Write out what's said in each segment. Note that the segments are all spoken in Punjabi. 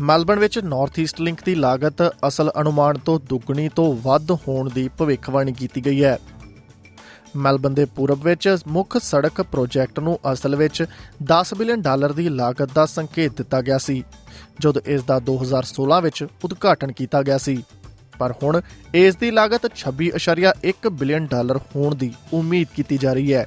ਮੈਲਬਨ ਵਿੱਚ ਨਾਰਥ ਈਸਟ ਲਿੰਕ ਦੀ ਲਾਗਤ ਅਸਲ ਅਨੁਮਾਨ ਤੋਂ ਦੁੱਗਣੀ ਤੋਂ ਵੱਧ ਹੋਣ ਦੀ ਭਵਿੱਖਬਾਣੀ ਕੀਤੀ ਗਈ ਹੈ। ਮੈਲਬਨ ਦੇ ਪੂਰਬ ਵਿੱਚ ਮੁੱਖ ਸੜਕ ਪ੍ਰੋਜੈਕਟ ਨੂੰ ਅਸਲ ਵਿੱਚ 10 ਬਿਲੀਅਨ ਡਾਲਰ ਦੀ ਲਾਗਤ ਦਾ ਸੰਕੇਤ ਦਿੱਤਾ ਗਿਆ ਸੀ, ਜਦੋਂ ਇਸ ਦਾ 2016 ਵਿੱਚ ਉਦਘਾਟਨ ਕੀਤਾ ਗਿਆ ਸੀ। ਪਰ ਹੁਣ ਇਸ ਦੀ ਲਾਗਤ 26.1 ਬਿਲੀਅਨ ਡਾਲਰ ਹੋਣ ਦੀ ਉਮੀਦ ਕੀਤੀ ਜਾ ਰਹੀ ਹੈ।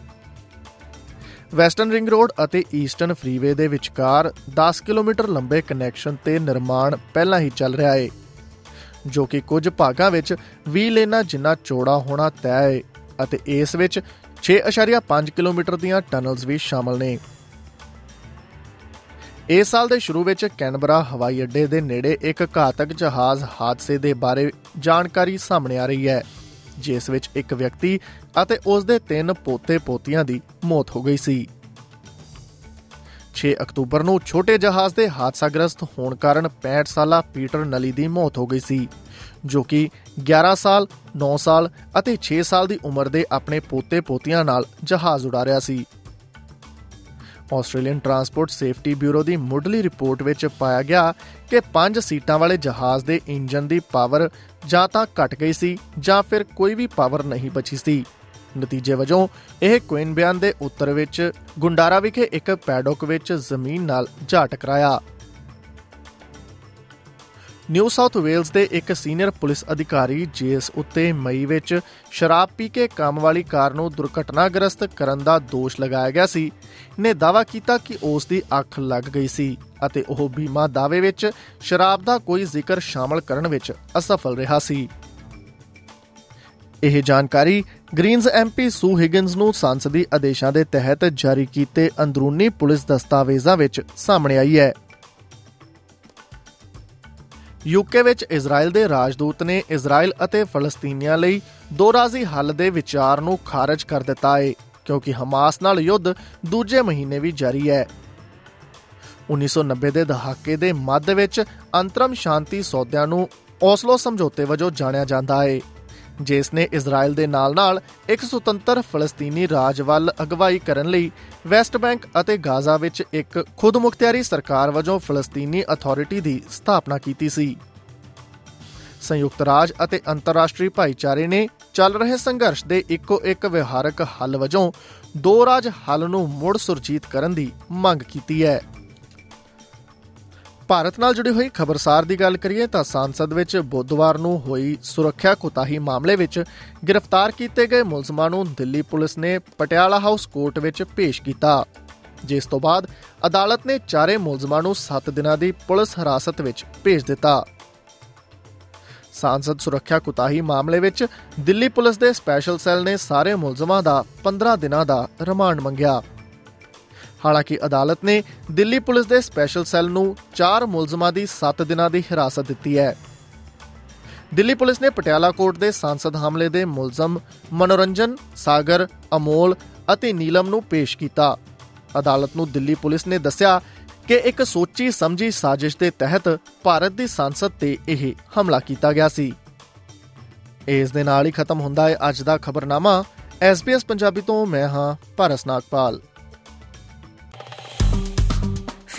ਵੈਸਟਰਨ ਰਿੰਗ ਰੋਡ ਅਤੇ ਈਸਟਰਨ ਫਰੀਵੇ ਦੇ ਵਿਚਕਾਰ 10 ਕਿਲੋਮੀਟਰ ਲੰਬੇ ਕਨੈਕਸ਼ਨ ਤੇ ਨਿਰਮਾਣ ਪਹਿਲਾਂ ਹੀ ਚੱਲ ਰਿਹਾ ਹੈ ਜੋ ਕਿ ਕੁਝ ਭਾਗਾਂ ਵਿੱਚ 20 ਲੇਨਾਂ ਜਿੰਨਾ ਚੌੜਾ ਹੋਣਾ ਤੈਅ ਹੈ ਅਤੇ ਇਸ ਵਿੱਚ 6.5 ਕਿਲੋਮੀਟਰ ਦੀਆਂ ਟਨਲਸ ਵੀ ਸ਼ਾਮਲ ਨੇ। ਇਸ ਸਾਲ ਦੇ ਸ਼ੁਰੂ ਵਿੱਚ ਕੈਨਬਰਾ ਹਵਾਈ ਅੱਡੇ ਦੇ ਨੇੜੇ ਇੱਕ ਘਾਤਕ ਜਹਾਜ਼ ਹਾਦਸੇ ਦੇ ਬਾਰੇ ਜਾਣਕਾਰੀ ਸਾਹਮਣੇ ਆ ਰਹੀ ਹੈ। ਜਿਸ ਵਿੱਚ ਇੱਕ ਵਿਅਕਤੀ ਅਤੇ ਉਸ ਦੇ ਤਿੰਨ ਪੋਤੇ-ਪੋਤੀਆਂ ਦੀ ਮੌਤ ਹੋ ਗਈ ਸੀ। 6 ਅਕਤੂਬਰ ਨੂੰ ਛੋਟੇ ਜਹਾਜ਼ ਦੇ ਹਾਦਸਾਗ੍ਰਸਤ ਹੋਣ ਕਾਰਨ 65 ਸਾਲਾ ਪੀਟਰ ਨਲੀ ਦੀ ਮੌਤ ਹੋ ਗਈ ਸੀ, ਜੋ ਕਿ 11 ਸਾਲ 9 ਸਾਲ ਅਤੇ 6 ਸਾਲ ਦੀ ਉਮਰ ਦੇ ਆਪਣੇ ਪੋਤੇ-ਪੋਤੀਆਂ ਨਾਲ ਜਹਾਜ਼ ਉਡਾ ਰਿਹਾ ਸੀ। ਆਸਟ੍ਰੇਲੀਅਨ ਟਰਾਂਸਪੋਰਟ ਸੇਫਟੀ ਬਿਊਰੋ ਦੀ ਮੁੱਢਲੀ ਰਿਪੋਰਟ ਵਿੱਚ ਪਾਇਆ ਗਿਆ ਕਿ 5 ਸੀਟਾਂ ਵਾਲੇ ਜਹਾਜ਼ ਦੇ ਇੰਜਨ ਦੀ ਪਾਵਰ ਜਾਂ ਤਾਂ ਘਟ ਗਈ ਸੀ ਜਾਂ ਫਿਰ ਕੋਈ ਵੀ ਪਾਵਰ ਨਹੀਂ ਬਚੀ ਸੀ। ਨਤੀਜੇ ਵਜੋਂ, ਇਹ ਕੁਇਨਬਿਆਨ ਦੇ ਉੱਤਰ ਵਿੱਚ ਗੁੰਡਾਰਾ ਵਿਖੇ ਇੱਕ ਪੈਡੋਕ ਵਿੱਚ ਜ਼ਮੀਨ ਨਾਲ ਜਾ ਟਕਰਾਇਆ। ਨਿਊ ਸਾਊਥ ਵੇਲਜ਼ ਦੇ ਇੱਕ ਸੀਨੀਅਰ ਪੁਲਿਸ ਅਧਿਕਾਰੀ ਜਿਸ ਉੱਤੇ ਮਈ ਵਿੱਚ ਸ਼ਰਾਬ ਪੀ ਕੇ ਕੰਮ ਵਾਲੀ ਕਾਰ ਨੂੰ ਦੁਰਘਟਨਾਗ੍ਰਸਤ ਕਰਨ ਦਾ ਦੋਸ਼ ਲਗਾਇਆ ਗਿਆ ਸੀ, ਨੇ ਦਾਅਵਾ ਕੀਤਾ ਕਿ ਉਸ ਦੀ ਅੱਖ ਲੱਗ ਗਈ ਸੀ ਅਤੇ ਉਹ ਬੀਮਾ ਦਾਅਵੇ ਵਿੱਚ ਸ਼ਰਾਬ ਦਾ ਕੋਈ ਜ਼ਿਕਰ ਸ਼ਾਮਲ ਕਰਨ ਵਿੱਚ ਅਸਫਲ ਰਿਹਾ ਸੀ। ਇਹ ਜਾਣਕਾਰੀ ਗ੍ਰੀਨਜ਼ ਐਮਪੀ ਸੂ ਹਿਗਨਸ ਨੂੰ ਸੰਸਦੀ ਆਦੇਸ਼ਾਂ ਦੇ ਤਹਿਤ ਜਾਰੀ ਕੀਤੇ ਅੰਦਰੂਨੀ ਪੁਲਿਸ ਦਸਤਾਵੇਜ਼ਾਂ ਵਿੱਚ ਸਾਹਮਣੇ ਆਈ ਹੈ। ਯੂਕੇ ਵਿੱਚ ਇਜ਼ਰਾਈਲ ਦੇ ਰਾਜਦੂਤ ਨੇ ਇਜ਼ਰਾਈਲ ਅਤੇ ਫਲਸਤੀਨੀਆਂ ਲਈ ਦੋ ਰਾਜ਼ੀ ਹੱਲ ਦੇ ਵਿਚਾਰ ਨੂੰ ਖਾਰਜ ਕਰ ਦਿੱਤਾ ਹੈ ਕਿਉਂਕਿ ਹਮਾਸ ਨਾਲ ਯੁੱਧ ਦੂਜੇ ਮਹੀਨੇ ਵੀ ਜਾਰੀ ਹੈ। 1990 ਦੇ ਦਹਾਕੇ ਦੇ ਮੱਧ ਵਿੱਚ ਅੰਤਰਮ ਸ਼ਾਂਤੀ ਸੌਦਿਆਂ ਨੂੰ ਓਸਲੋ ਸਮਝੌਤੇ ਵਜੋਂ ਜਾਣਿਆ ਜਾਂਦਾ ਹੈ ਜਿਸ ਨੇ ਇਜ਼ਰਾਈਲ ਦੇ ਨਾਲ-ਨਾਲ ਇੱਕ ਸੁਤੰਤਰ ਫਲਸਤੀਨੀ ਰਾਜ ਵੱਲ ਅਗਵਾਈ ਕਰਨ ਲਈ ਵੈਸਟ ਬੈਂਕ ਅਤੇ ਗਾਜ਼ਾ ਵਿੱਚ ਇੱਕ ਖੁਦਮੁਖਤਿਆਰੀ ਸਰਕਾਰ ਵਜੋਂ ਫਲਸਤੀਨੀ ਅਥਾਰਟੀ ਦੀ ਸਥਾਪਨਾ ਕੀਤੀ ਸੀ। ਸੰਯੁਕਤ ਰਾਜ ਅਤੇ ਅੰਤਰਰਾਸ਼ਟਰੀ ਭਾਈਚਾਰੇ ਨੇ ਚੱਲ ਰਹੇ ਸੰਘਰਸ਼ ਦੇ ਇੱਕੋ ਇੱਕ ਵਿਹਾਰਕ ਹੱਲ ਵਜੋਂ ਦੋ ਰਾਜ ਹੱਲ ਨੂੰ ਮੁੜ ਸੁਰਜੀਤ ਕਰਨ ਦੀ ਮੰਗ ਕੀਤੀ ਹੈ। ਭਾਰਤ ਨਾਲ ਜੁੜੀ ਹੋਈ ਖਬਰਸਾਰ ਦੀ ਗੱਲ ਕਰੀਏ ਤਾਂ ਸੰਸਦ ਵਿੱਚ ਬੁੱਧਵਾਰ ਨੂੰ ਹੋਈ ਸੁਰੱਖਿਆ ਕੁਤਾਹੀ ਮਾਮਲੇ ਵਿੱਚ ਗ੍ਰਿਫਤਾਰ ਕੀਤੇ ਗਏ ਮੁਲਜ਼ਮਾਂ ਨੂੰ ਦਿੱਲੀ ਪੁਲਿਸ ਨੇ ਪਟਿਆਲਾ ਹਾਊਸ ਕੋਰਟ ਵਿੱਚ ਪੇਸ਼ ਕੀਤਾ। ਜਿਸ ਤੋਂ ਬਾਅਦ ਅਦਾਲਤ ਨੇ ਚਾਰੇ ਮੁਲਜ਼ਮਾਂ ਨੂੰ 7 ਦਿਨਾਂ ਦੀ ਪੁਲਿਸ ਹਿਰਾਸਤ ਵਿੱਚ ਭੇਜ ਦਿੱਤਾ। ਸੰਸਦ ਸੁਰੱਖਿਆ ਕੁਤਾਹੀ ਮਾਮਲੇ ਵਿੱਚ ਦਿੱਲੀ ਪੁਲਿਸ ਦੇ ਸਪੈਸ਼ਲ ਸੈੱਲ ਨੇ ਸਾਰੇ ਮੁਲਜ਼ਮਾਂ ਦਾ 15 ਦਿਨਾਂ ਦਾ ਰਿਮਾਂਡ ਮੰਗਿਆ। ਹਾਲਾਂਕਿ ਅਦਾਲਤ ਨੇ ਦਿੱਲੀ ਪੁਲਿਸ ਦੇ ਸਪੈਸ਼ਲ ਸੈੱਲ ਨੂੰ 4 ਮੁਲਜ਼ਮਾਂ ਦੀ 7 ਦਿਨਾਂ ਦੀ ਹਿਰਾਸਤ ਦਿੱਤੀ ਹੈ। ਦਿੱਲੀ ਪੁਲਿਸ ਨੇ ਪਟਿਆਲਾ ਕੋਰਟ ਦੇ ਸੰਸਦ ਹਮਲੇ ਦੇ ਮੁਲਜ਼ਮ ਮਨੋਰੰਜਨ, ਸਾਗਰ, ਅਮੋਲ ਅਤੇ ਨੀਲਮ ਨੂੰ ਪੇਸ਼ ਕੀਤਾ। ਅਦਾਲਤ ਨੂੰ ਦਿੱਲੀ ਪੁਲਿਸ ਨੇ ਦੱਸਿਆ ਕਿ ਇੱਕ ਸੋਚੀ ਸਮਝੀ ਸਾਜ਼ਿਸ਼ ਦੇ ਤਹਿਤ ਭਾਰਤ ਦੀ ਸੰਸਦ ਤੇ ਇਹ ਹਮਲਾ ਕੀਤਾ ਗਿਆ ਸੀ। ਇਸ ਦੇ ਨਾਲ ਹੀ ਖਤਮ ਹੁੰਦਾ ਹੈ ਅੱਜ ਦਾ ਖਬਰਨਾਮਾ। SBS ਪੰਜਾਬੀ ਤੋਂ ਮੈਂ ਹਾਂ ਭਾਰਸ ਨਾਗਪਾਲ।